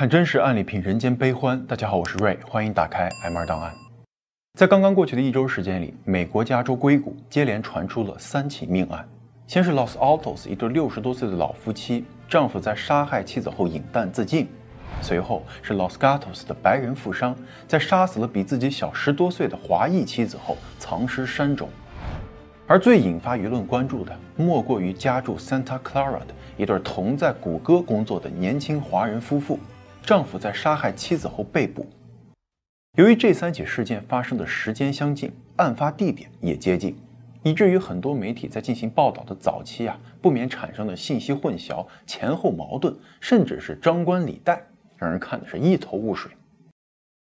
看真实案例，品人间悲欢。大家好，我是瑞，欢迎打开 M 二档案。在刚刚过去的一周时间里，美国加州硅谷接连传出了三起命案。先是 Los Altos 一对六十多岁的老夫妻，丈夫在杀害妻子后饮弹自尽；随后是 Los Gatos 的白人富商，在杀死了比自己小十多岁的华裔妻子后藏尸山中。而最引发舆论关注的，莫过于家住 Santa Clara 的一对同在谷歌工作的年轻华人夫妇。丈夫在杀害妻子后被捕。由于这三起事件发生的时间相近，案发地点也接近，以至于很多媒体在进行报道的早期啊，不免产生了信息混淆、前后矛盾，甚至是张冠李戴，让人看的是一头雾水。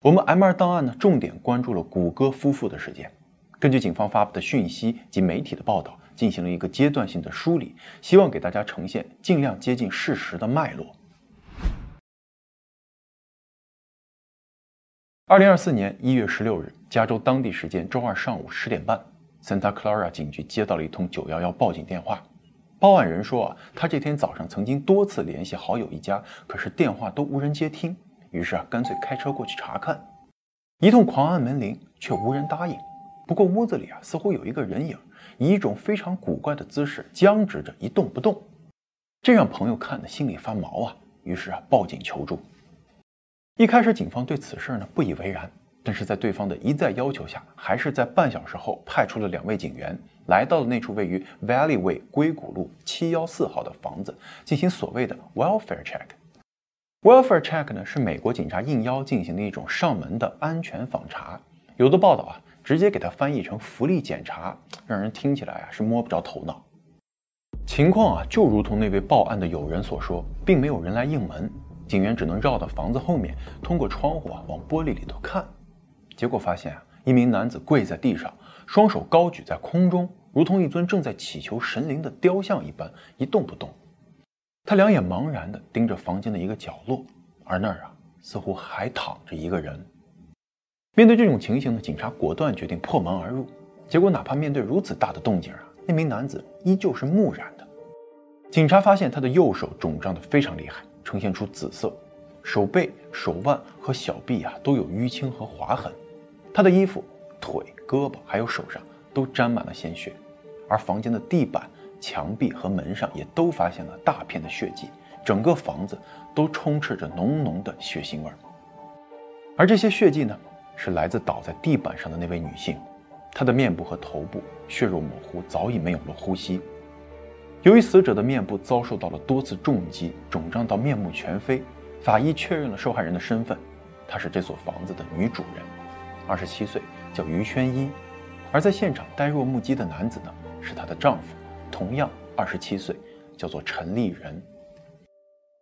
我们 M 二档案呢，重点关注了谷歌夫妇的事件，根据警方发布的讯息及媒体的报道，进行了一个阶段性的梳理，希望给大家呈现尽量接近事实的脉络。二零二四年一月十六日，加州当地时间周二上午十点半，Santa Clara 警局接到了一通九幺幺报警电话。报案人说啊，他这天早上曾经多次联系好友一家，可是电话都无人接听，于是啊，干脆开车过去查看。一通狂按门铃，却无人答应。不过屋子里啊，似乎有一个人影，以一种非常古怪的姿势僵直着一动不动，这让朋友看得心里发毛啊。于是啊，报警求助。一开始，警方对此事呢不以为然，但是在对方的一再要求下，还是在半小时后派出了两位警员，来到了那处位于 Valley Way 硅谷路七幺四号的房子，进行所谓的 welfare check。welfare check 呢是美国警察应邀进行的一种上门的安全访查，有的报道啊直接给它翻译成福利检查，让人听起来啊是摸不着头脑。情况啊就如同那位报案的友人所说，并没有人来应门。警员只能绕到房子后面，通过窗户啊往玻璃里头看，结果发现啊一名男子跪在地上，双手高举在空中，如同一尊正在祈求神灵的雕像一般，一动不动。他两眼茫然地盯着房间的一个角落，而那儿啊似乎还躺着一个人。面对这种情形呢，警察果断决定破门而入。结果哪怕面对如此大的动静啊，那名男子依旧是木然的。警察发现他的右手肿胀得非常厉害。呈现出紫色，手背、手腕和小臂啊都有淤青和划痕，他的衣服、腿、胳膊还有手上都沾满了鲜血，而房间的地板、墙壁和门上也都发现了大片的血迹，整个房子都充斥着浓浓的血腥味儿。而这些血迹呢，是来自倒在地板上的那位女性，她的面部和头部血肉模糊，早已没有了呼吸。由于死者的面部遭受到了多次重击，肿胀到面目全非，法医确认了受害人的身份，她是这所房子的女主人，二十七岁，叫于宣一。而在现场呆若木鸡的男子呢，是她的丈夫，同样二十七岁，叫做陈立仁。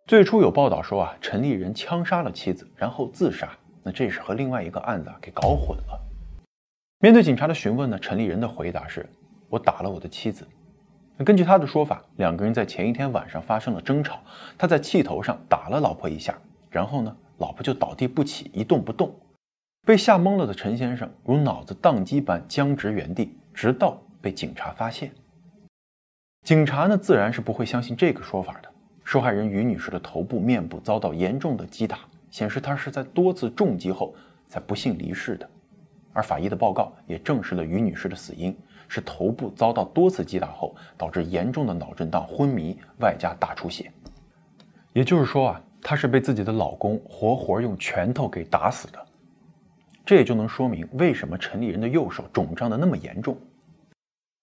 最初有报道说啊，陈立仁枪杀了妻子，然后自杀，那这是和另外一个案子给搞混了。面对警察的询问呢，陈立仁的回答是：“我打了我的妻子。”根据他的说法，两个人在前一天晚上发生了争吵，他在气头上打了老婆一下，然后呢，老婆就倒地不起，一动不动。被吓懵了的陈先生如脑子宕机般僵直原地，直到被警察发现。警察呢，自然是不会相信这个说法的。受害人于女士的头部、面部遭到严重的击打，显示她是在多次重击后才不幸离世的。而法医的报告也证实了于女士的死因。是头部遭到多次击打后，导致严重的脑震荡、昏迷，外加大出血。也就是说啊，她是被自己的老公活活用拳头给打死的。这也就能说明为什么陈立人的右手肿胀的那么严重。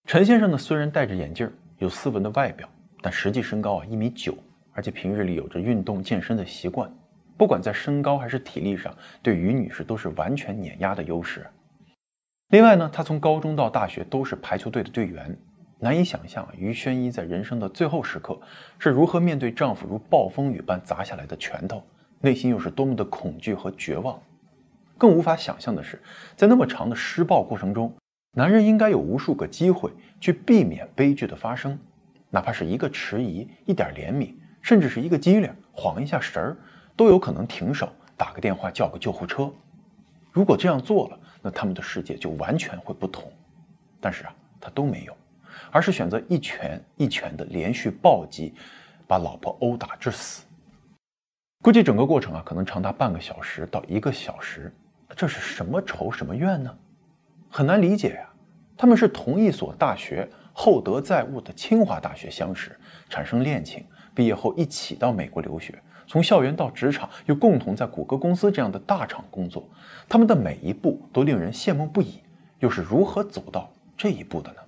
陈先生呢，虽然戴着眼镜，有斯文的外表，但实际身高啊一米九，而且平日里有着运动健身的习惯，不管在身高还是体力上，对于女士都是完全碾压的优势。另外呢，她从高中到大学都是排球队的队员，难以想象于宣一在人生的最后时刻是如何面对丈夫如暴风雨般砸下来的拳头，内心又是多么的恐惧和绝望。更无法想象的是，在那么长的施暴过程中，男人应该有无数个机会去避免悲剧的发生，哪怕是一个迟疑、一点怜悯，甚至是一个机灵、晃一下神儿，都有可能停手，打个电话叫个救护车。如果这样做了，那他们的世界就完全会不同，但是啊，他都没有，而是选择一拳一拳的连续暴击，把老婆殴打致死。估计整个过程啊，可能长达半个小时到一个小时。这是什么仇什么怨呢？很难理解呀。他们是同一所大学，厚德载物的清华大学相识，产生恋情，毕业后一起到美国留学，从校园到职场，又共同在谷歌公司这样的大厂工作。他们的每一步都令人羡慕不已，又是如何走到这一步的呢？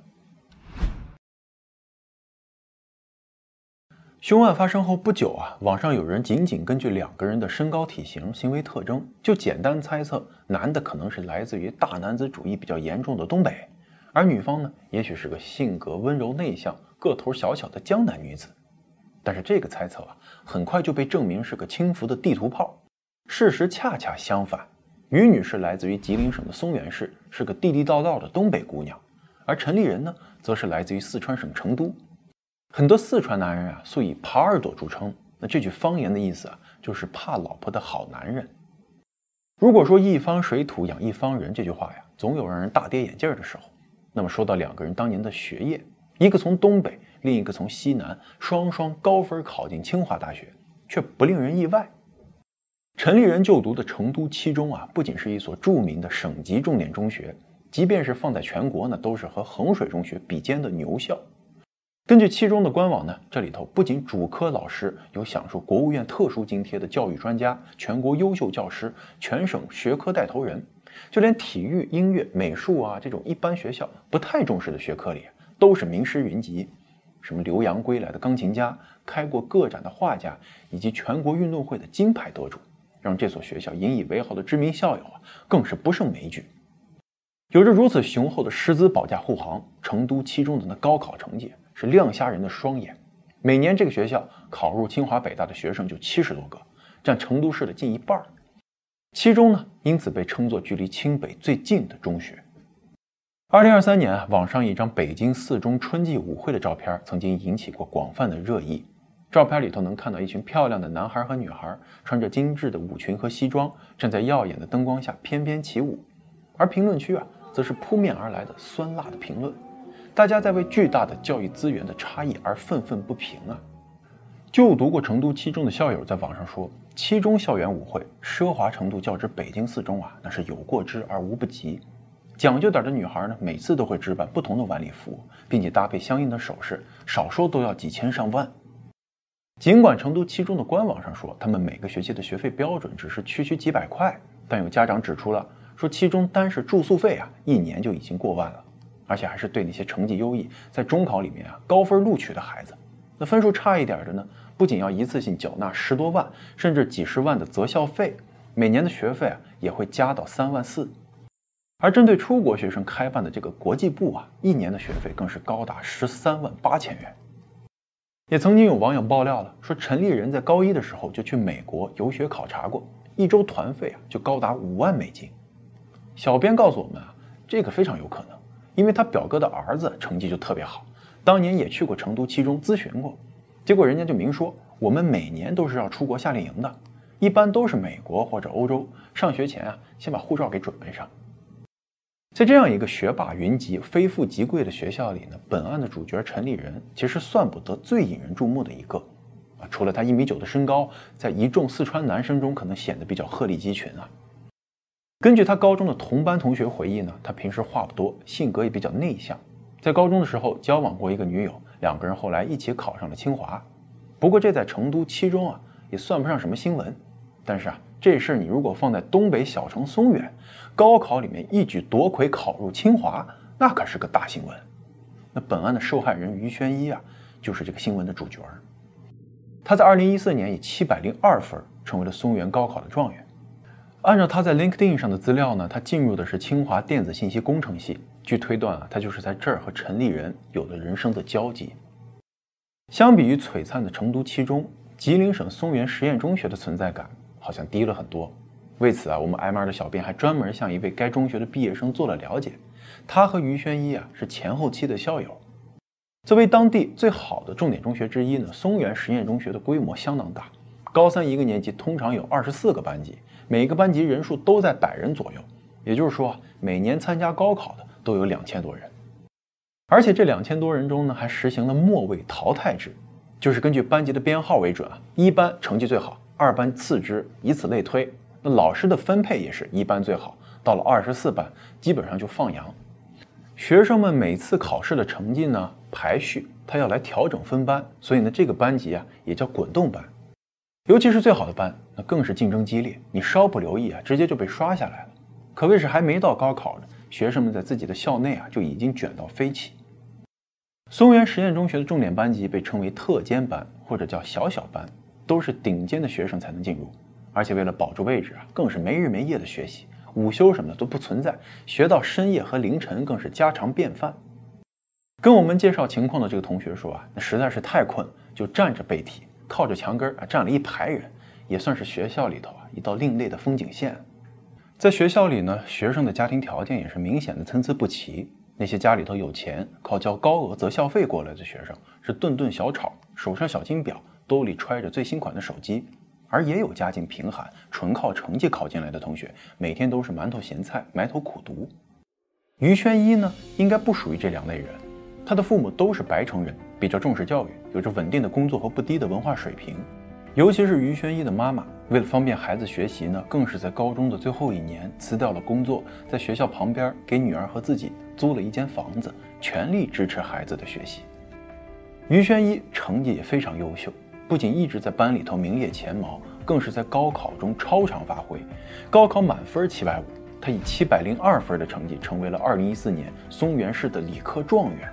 凶案发生后不久啊，网上有人仅仅根据两个人的身高、体型、行为特征，就简单猜测男的可能是来自于大男子主义比较严重的东北，而女方呢，也许是个性格温柔内向、个头小小的江南女子。但是这个猜测啊，很快就被证明是个轻浮的地图炮。事实恰恰相反，于女士来自于吉林省的松原市，是个地地道道的东北姑娘，而陈立人呢，则是来自于四川省成都。很多四川男人啊，素以耙耳朵著称。那这句方言的意思啊，就是怕老婆的好男人。如果说一方水土养一方人这句话呀，总有让人大跌眼镜的时候。那么说到两个人当年的学业，一个从东北，另一个从西南，双双高分考进清华大学，却不令人意外。陈立人就读的成都七中啊，不仅是一所著名的省级重点中学，即便是放在全国呢，都是和衡水中学比肩的牛校。根据七中的官网呢，这里头不仅主科老师有享受国务院特殊津贴的教育专家、全国优秀教师、全省学科带头人，就连体育、音乐、美术啊这种一般学校不太重视的学科里，都是名师云集。什么留洋归来的钢琴家、开过个展的画家，以及全国运动会的金牌得主，让这所学校引以为豪的知名校友啊，更是不胜枚举。有着如此雄厚的师资保驾护航，成都七中的那高考成绩。是亮瞎人的双眼。每年这个学校考入清华北大的学生就七十多个，占成都市的近一半儿。其中呢，因此被称作距离清北最近的中学。二零二三年，网上一张北京四中春季舞会的照片曾经引起过广泛的热议。照片里头能看到一群漂亮的男孩和女孩，穿着精致的舞裙和西装，站在耀眼的灯光下翩翩起舞。而评论区啊，则是扑面而来的酸辣的评论。大家在为巨大的教育资源的差异而愤愤不平啊！就读过成都七中的校友在网上说，七中校园舞会奢华程度较之北京四中啊，那是有过之而无不及。讲究点的女孩呢，每次都会置办不同的晚礼服，并且搭配相应的首饰，少说都要几千上万。尽管成都七中的官网上说，他们每个学期的学费标准只是区区几百块，但有家长指出了，说七中单是住宿费啊，一年就已经过万了。而且还是对那些成绩优异，在中考里面啊高分录取的孩子，那分数差一点的呢，不仅要一次性缴纳十多万，甚至几十万的择校费，每年的学费啊也会加到三万四。而针对出国学生开办的这个国际部啊，一年的学费更是高达十三万八千元。也曾经有网友爆料了，说陈立人在高一的时候就去美国游学考察过，一周团费啊就高达五万美金。小编告诉我们啊，这个非常有可能。因为他表哥的儿子成绩就特别好，当年也去过成都七中咨询过，结果人家就明说，我们每年都是要出国夏令营的，一般都是美国或者欧洲。上学前啊，先把护照给准备上。在这样一个学霸云集、非富即贵的学校里呢，本案的主角陈立人其实算不得最引人注目的一个啊，除了他一米九的身高，在一众四川男生中可能显得比较鹤立鸡群啊。根据他高中的同班同学回忆呢，他平时话不多，性格也比较内向。在高中的时候交往过一个女友，两个人后来一起考上了清华。不过这在成都七中啊，也算不上什么新闻。但是啊，这事儿你如果放在东北小城松原，高考里面一举夺魁考入清华，那可是个大新闻。那本案的受害人于轩一啊，就是这个新闻的主角。他在二零一四年以七百零二分成为了松原高考的状元。按照他在 LinkedIn 上的资料呢，他进入的是清华电子信息工程系。据推断啊，他就是在这儿和陈立人有了人生的交集。相比于璀璨的成都七中，吉林省松原实验中学的存在感好像低了很多。为此啊，我们 M 二的小编还专门向一位该中学的毕业生做了了解。他和于轩一啊是前后期的校友。作为当地最好的重点中学之一呢，松原实验中学的规模相当大。高三一个年级通常有二十四个班级。每个班级人数都在百人左右，也就是说，每年参加高考的都有两千多人，而且这两千多人中呢，还实行了末位淘汰制，就是根据班级的编号为准啊，一班成绩最好，二班次之，以此类推。那老师的分配也是一班最好，到了二十四班，基本上就放羊。学生们每次考试的成绩呢排序，他要来调整分班，所以呢这个班级啊也叫滚动班。尤其是最好的班，那更是竞争激烈，你稍不留意啊，直接就被刷下来了。可谓是还没到高考呢，学生们在自己的校内啊就已经卷到飞起。松原实验中学的重点班级被称为特尖班或者叫小小班，都是顶尖的学生才能进入，而且为了保住位置啊，更是没日没夜的学习。午休什么的都不存在，学到深夜和凌晨更是家常便饭。跟我们介绍情况的这个同学说啊，那实在是太困，就站着背题，靠着墙根啊站了一排人，也算是学校里头啊一道另类的风景线。在学校里呢，学生的家庭条件也是明显的参差不齐。那些家里头有钱，靠交高额择校费过来的学生，是顿顿小炒，手上小金表，兜里揣着最新款的手机。而也有家境贫寒、纯靠成绩考进来的同学，每天都是馒头咸菜，埋头苦读。于轩一呢，应该不属于这两类人。他的父母都是白城人，比较重视教育，有着稳定的工作和不低的文化水平。尤其是于轩一的妈妈，为了方便孩子学习呢，更是在高中的最后一年辞掉了工作，在学校旁边给女儿和自己租了一间房子，全力支持孩子的学习。于轩一成绩也非常优秀。不仅一直在班里头名列前茅，更是在高考中超常发挥。高考满分七百五，他以七百零二分的成绩成为了二零一四年松原市的理科状元。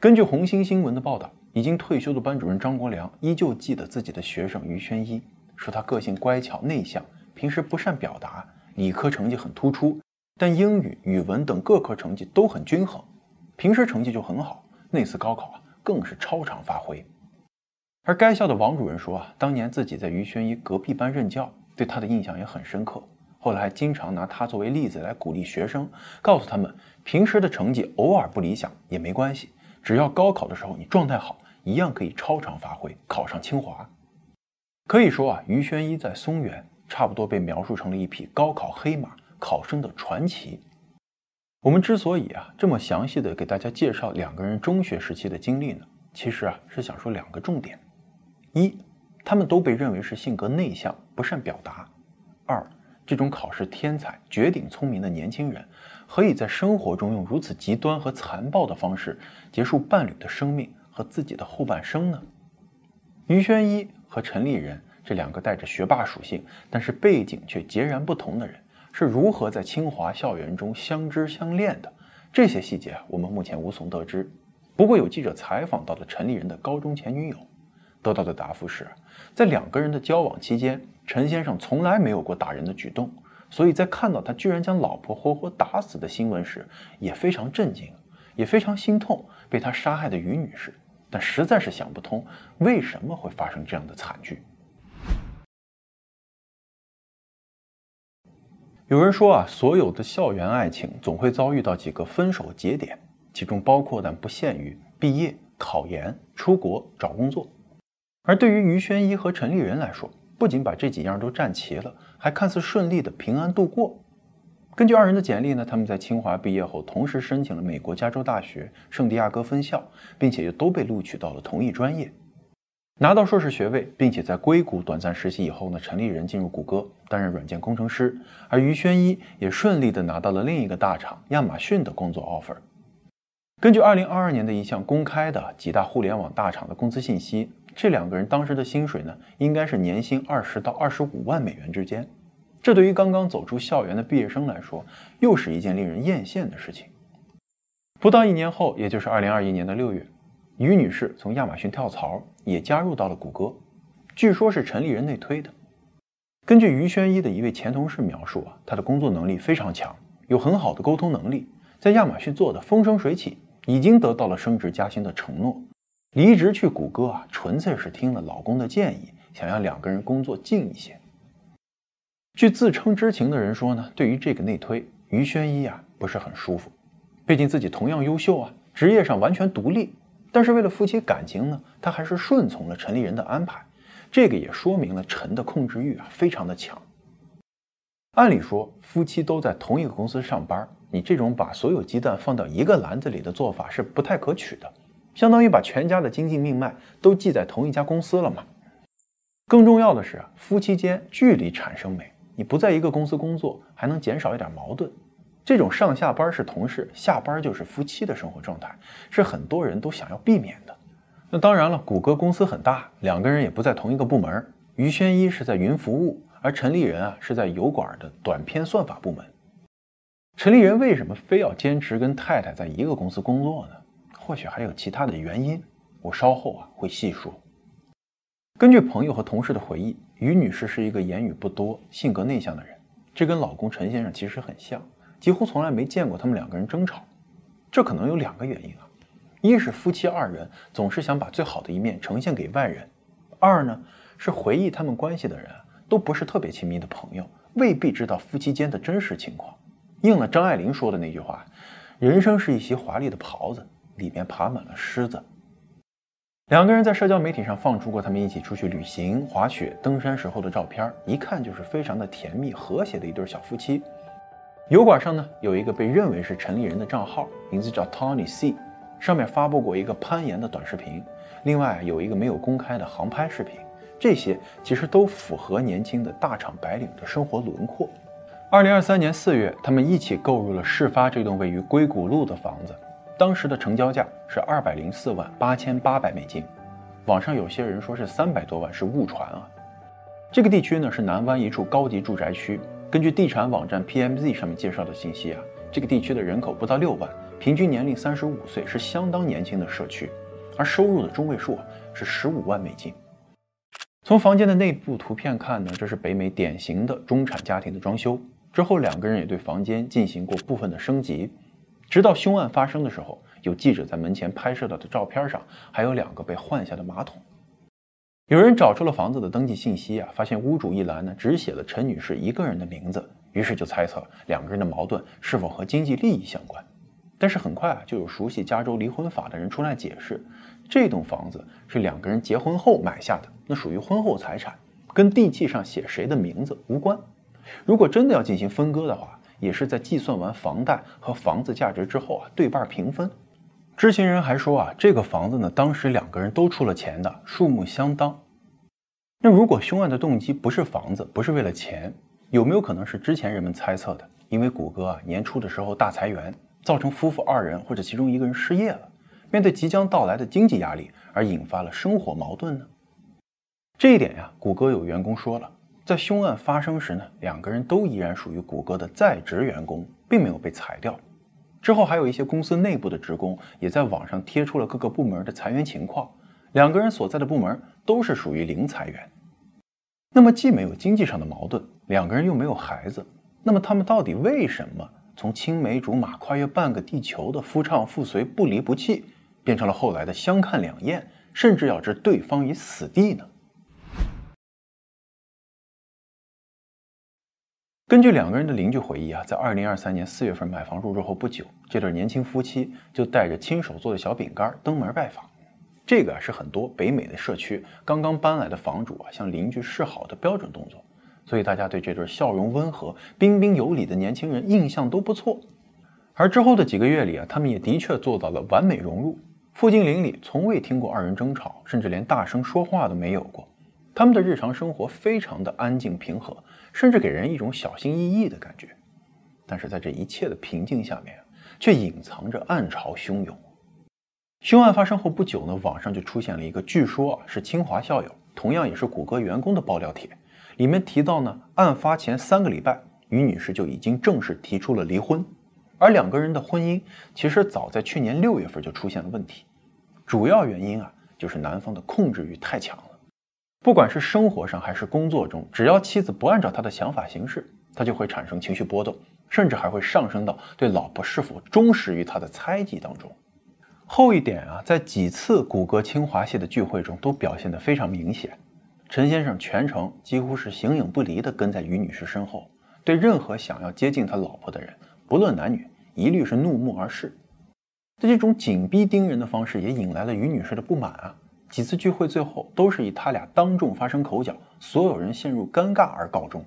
根据红星新闻的报道，已经退休的班主任张国良依旧记得自己的学生于轩一，说他个性乖巧内向，平时不善表达，理科成绩很突出，但英语、语文等各科成绩都很均衡，平时成绩就很好。那次高考啊，更是超常发挥。而该校的王主任说啊，当年自己在于轩一隔壁班任教，对他的印象也很深刻。后来还经常拿他作为例子来鼓励学生，告诉他们平时的成绩偶尔不理想也没关系，只要高考的时候你状态好，一样可以超常发挥，考上清华。可以说啊，于轩一在松原差不多被描述成了一匹高考黑马，考生的传奇。我们之所以啊这么详细的给大家介绍两个人中学时期的经历呢，其实啊是想说两个重点。一，他们都被认为是性格内向、不善表达。二，这种考试天才、绝顶聪明的年轻人，何以在生活中用如此极端和残暴的方式结束伴侣的生命和自己的后半生呢？于轩一和陈立人这两个带着学霸属性，但是背景却截然不同的人，是如何在清华校园中相知相恋的？这些细节，我们目前无从得知。不过有记者采访到了陈立人的高中前女友。得到的答复是，在两个人的交往期间，陈先生从来没有过打人的举动，所以在看到他居然将老婆活活打死的新闻时，也非常震惊，也非常心痛被他杀害的于女士，但实在是想不通为什么会发生这样的惨剧。有人说啊，所有的校园爱情总会遭遇到几个分手节点，其中包括但不限于毕业、考研、出国、找工作。而对于于轩一和陈立人来说，不仅把这几样都占齐了，还看似顺利的平安度过。根据二人的简历呢，他们在清华毕业后，同时申请了美国加州大学圣地亚哥分校，并且又都被录取到了同一专业，拿到硕士学位，并且在硅谷短暂实习以后呢，陈立人进入谷歌担任软件工程师，而于轩一也顺利的拿到了另一个大厂亚马逊的工作 offer。根据二零二二年的一项公开的几大互联网大厂的工资信息。这两个人当时的薪水呢，应该是年薪二十到二十五万美元之间。这对于刚刚走出校园的毕业生来说，又是一件令人艳羡的事情。不到一年后，也就是二零二一年的六月，于女士从亚马逊跳槽，也加入到了谷歌。据说是陈立人内推的。根据于轩一的一位前同事描述啊，他的工作能力非常强，有很好的沟通能力，在亚马逊做的风生水起，已经得到了升职加薪的承诺。离职去谷歌啊，纯粹是听了老公的建议，想要两个人工作近一些。据自称知情的人说呢，对于这个内推，于轩一啊不是很舒服。毕竟自己同样优秀啊，职业上完全独立，但是为了夫妻感情呢，他还是顺从了陈立人的安排。这个也说明了陈的控制欲啊非常的强。按理说，夫妻都在同一个公司上班，你这种把所有鸡蛋放到一个篮子里的做法是不太可取的。相当于把全家的经济命脉都系在同一家公司了嘛？更重要的是，夫妻间距离产生美，你不在一个公司工作，还能减少一点矛盾。这种上下班是同事，下班就是夫妻的生活状态，是很多人都想要避免的。那当然了，谷歌公司很大，两个人也不在同一个部门。于轩一是在云服务，而陈立人啊是在油管的短片算法部门。陈立人为什么非要坚持跟太太在一个公司工作呢？或许还有其他的原因，我稍后啊会细说。根据朋友和同事的回忆，于女士是一个言语不多、性格内向的人，这跟老公陈先生其实很像，几乎从来没见过他们两个人争吵。这可能有两个原因啊，一是夫妻二人总是想把最好的一面呈现给外人，二呢是回忆他们关系的人都不是特别亲密的朋友，未必知道夫妻间的真实情况。应了张爱玲说的那句话：“人生是一袭华丽的袍子，里面爬满了虱子。”两个人在社交媒体上放出过他们一起出去旅行、滑雪、登山时候的照片，一看就是非常的甜蜜和谐的一对小夫妻。油管上呢有一个被认为是陈立人的账号，名字叫 Tony C，上面发布过一个攀岩的短视频，另外有一个没有公开的航拍视频，这些其实都符合年轻的大厂白领的生活轮廓。二零二三年四月，他们一起购入了事发这栋位于硅谷路的房子，当时的成交价是二百零四万八千八百美金，网上有些人说是三百多万，是误传啊。这个地区呢是南湾一处高级住宅区，根据地产网站 PMZ 上面介绍的信息啊，这个地区的人口不到六万，平均年龄三十五岁，是相当年轻的社区，而收入的中位数是十五万美金。从房间的内部图片看呢，这是北美典型的中产家庭的装修。之后，两个人也对房间进行过部分的升级，直到凶案发生的时候，有记者在门前拍摄到的照片上还有两个被换下的马桶。有人找出了房子的登记信息啊，发现屋主一栏呢只写了陈女士一个人的名字，于是就猜测两个人的矛盾是否和经济利益相关。但是很快啊，就有熟悉加州离婚法的人出来解释，这栋房子是两个人结婚后买下的，那属于婚后财产，跟地契上写谁的名字无关。如果真的要进行分割的话，也是在计算完房贷和房子价值之后啊，对半平分。知情人还说啊，这个房子呢，当时两个人都出了钱的，数目相当。那如果凶案的动机不是房子，不是为了钱，有没有可能是之前人们猜测的？因为谷歌啊年初的时候大裁员，造成夫妇二人或者其中一个人失业了，面对即将到来的经济压力而引发了生活矛盾呢？这一点呀，谷歌有员工说了。在凶案发生时呢，两个人都依然属于谷歌的在职员工，并没有被裁掉。之后还有一些公司内部的职工也在网上贴出了各个部门的裁员情况。两个人所在的部门都是属于零裁员。那么既没有经济上的矛盾，两个人又没有孩子，那么他们到底为什么从青梅竹马跨越半个地球的夫唱妇随不离不弃，变成了后来的相看两厌，甚至要置对方于死地呢？根据两个人的邻居回忆啊，在二零二三年四月份买房入住后不久，这对年轻夫妻就带着亲手做的小饼干登门拜访。这个是很多北美的社区刚刚搬来的房主啊向邻居示好的标准动作，所以大家对这对笑容温和、彬彬有礼的年轻人印象都不错。而之后的几个月里啊，他们也的确做到了完美融入。附近邻里从未听过二人争吵，甚至连大声说话都没有过。他们的日常生活非常的安静平和。甚至给人一种小心翼翼的感觉，但是在这一切的平静下面，却隐藏着暗潮汹涌。凶案发生后不久呢，网上就出现了一个据说啊是清华校友，同样也是谷歌员工的爆料帖，里面提到呢，案发前三个礼拜，于女士就已经正式提出了离婚，而两个人的婚姻其实早在去年六月份就出现了问题，主要原因啊就是男方的控制欲太强。不管是生活上还是工作中，只要妻子不按照他的想法行事，他就会产生情绪波动，甚至还会上升到对老婆是否忠实于他的猜忌当中。后一点啊，在几次谷歌清华系的聚会中都表现得非常明显。陈先生全程几乎是形影不离地跟在于女士身后，对任何想要接近他老婆的人，不论男女，一律是怒目而视。这种紧逼盯人的方式也引来了于女士的不满啊。几次聚会最后都是以他俩当众发生口角，所有人陷入尴尬而告终。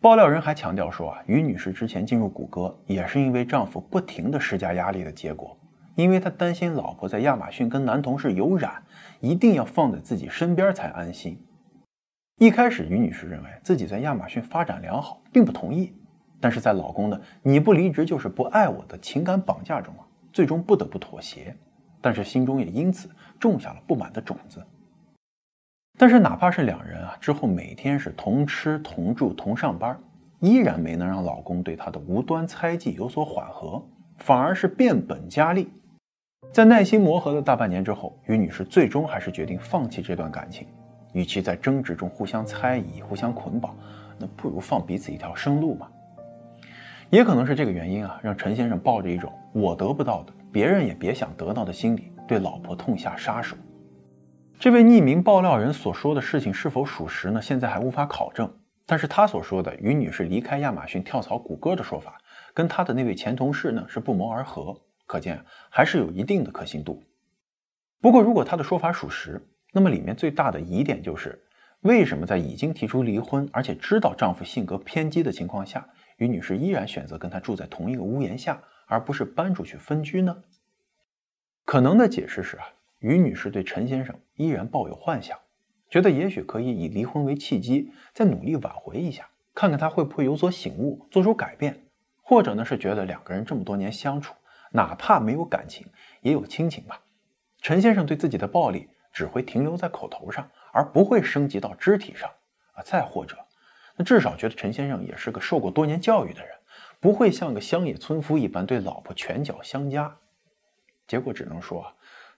爆料人还强调说啊，于女士之前进入谷歌也是因为丈夫不停的施加压力的结果，因为她担心老婆在亚马逊跟男同事有染，一定要放在自己身边才安心。一开始，于女士认为自己在亚马逊发展良好，并不同意。但是在老公的“你不离职就是不爱我”的情感绑架中啊，最终不得不妥协。但是心中也因此种下了不满的种子。但是哪怕是两人啊，之后每天是同吃同住同上班，依然没能让老公对她的无端猜忌有所缓和，反而是变本加厉。在耐心磨合了大半年之后，于女士最终还是决定放弃这段感情。与其在争执中互相猜疑、互相捆绑，那不如放彼此一条生路嘛。也可能是这个原因啊，让陈先生抱着一种我得不到的，别人也别想得到的心理，对老婆痛下杀手。这位匿名爆料人所说的事情是否属实呢？现在还无法考证。但是他所说的于女士离开亚马逊跳槽谷歌的说法，跟他的那位前同事呢是不谋而合，可见还是有一定的可信度。不过，如果他的说法属实，那么里面最大的疑点就是，为什么在已经提出离婚，而且知道丈夫性格偏激的情况下，于女士依然选择跟他住在同一个屋檐下，而不是搬出去分居呢？可能的解释是啊，于女士对陈先生依然抱有幻想，觉得也许可以以离婚为契机，再努力挽回一下，看看他会不会有所醒悟，做出改变，或者呢是觉得两个人这么多年相处，哪怕没有感情，也有亲情吧。陈先生对自己的暴力。只会停留在口头上，而不会升级到肢体上啊！再或者，那至少觉得陈先生也是个受过多年教育的人，不会像个乡野村夫一般对老婆拳脚相加。结果只能说，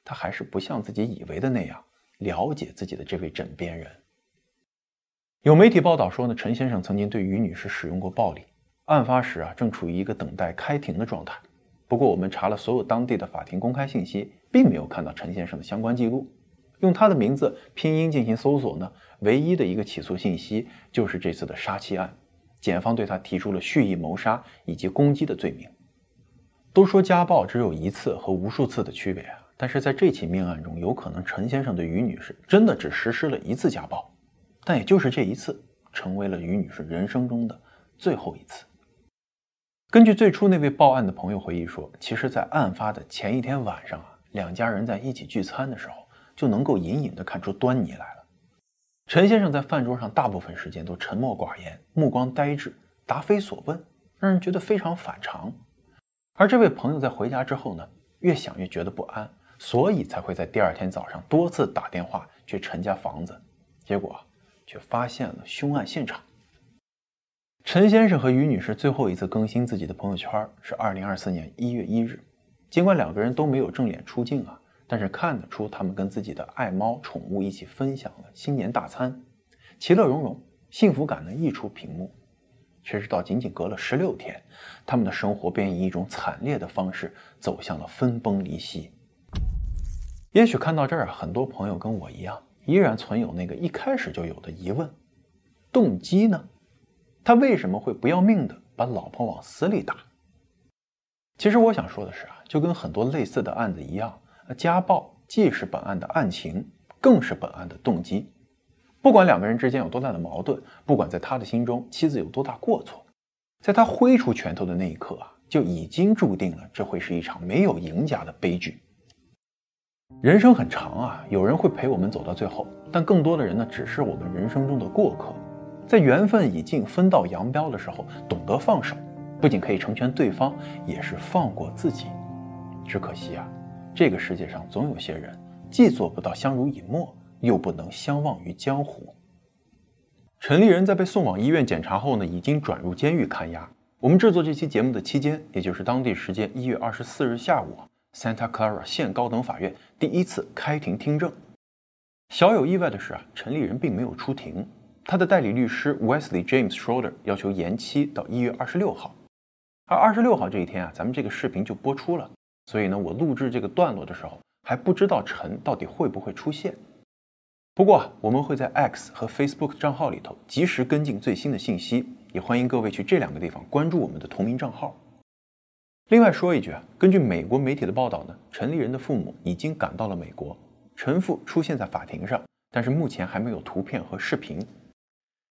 他还是不像自己以为的那样了解自己的这位枕边人。有媒体报道说呢，陈先生曾经对于女士使用过暴力，案发时啊正处于一个等待开庭的状态。不过我们查了所有当地的法庭公开信息，并没有看到陈先生的相关记录。用他的名字拼音进行搜索呢，唯一的一个起诉信息就是这次的杀妻案，检方对他提出了蓄意谋杀以及攻击的罪名。都说家暴只有一次和无数次的区别啊，但是在这起命案中，有可能陈先生对于女士真的只实施了一次家暴，但也就是这一次，成为了于女士人生中的最后一次。根据最初那位报案的朋友回忆说，其实，在案发的前一天晚上啊，两家人在一起聚餐的时候。就能够隐隐地看出端倪来了。陈先生在饭桌上大部分时间都沉默寡言，目光呆滞，答非所问，让人觉得非常反常。而这位朋友在回家之后呢，越想越觉得不安，所以才会在第二天早上多次打电话去陈家房子，结果却发现了凶案现场。陈先生和于女士最后一次更新自己的朋友圈是二零二四年一月一日，尽管两个人都没有正脸出镜啊。但是看得出，他们跟自己的爱猫宠物一起分享了新年大餐，其乐融融，幸福感呢溢出屏幕。谁知道，仅仅隔了十六天，他们的生活便以一种惨烈的方式走向了分崩离析。也许看到这儿，很多朋友跟我一样，依然存有那个一开始就有的疑问：动机呢？他为什么会不要命的把老婆往死里打？其实我想说的是啊，就跟很多类似的案子一样。家暴既是本案的案情，更是本案的动机。不管两个人之间有多大的矛盾，不管在他的心中妻子有多大过错，在他挥出拳头的那一刻啊，就已经注定了这会是一场没有赢家的悲剧。人生很长啊，有人会陪我们走到最后，但更多的人呢，只是我们人生中的过客。在缘分已尽、分道扬镳的时候，懂得放手，不仅可以成全对方，也是放过自己。只可惜啊。这个世界上总有些人，既做不到相濡以沫，又不能相忘于江湖。陈立人在被送往医院检查后呢，已经转入监狱看押。我们制作这期节目的期间，也就是当地时间一月二十四日下午，Santa Clara 县高等法院第一次开庭听证。小有意外的是啊，陈立人并没有出庭，他的代理律师 Wesley James Schroeder 要求延期到一月二十六号。而二十六号这一天啊，咱们这个视频就播出了。所以呢，我录制这个段落的时候还不知道陈到底会不会出现。不过我们会在 X 和 Facebook 账号里头及时跟进最新的信息，也欢迎各位去这两个地方关注我们的同名账号。另外说一句啊，根据美国媒体的报道呢，陈立人的父母已经赶到了美国，陈父出现在法庭上，但是目前还没有图片和视频。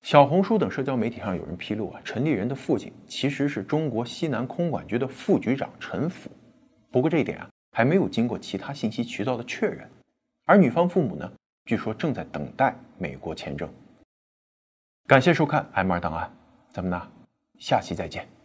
小红书等社交媒体上有人披露啊，陈立人的父亲其实是中国西南空管局的副局长陈甫。不过这一点啊，还没有经过其他信息渠道的确认，而女方父母呢，据说正在等待美国签证。感谢收看 m 二档案咱们呢下期再见。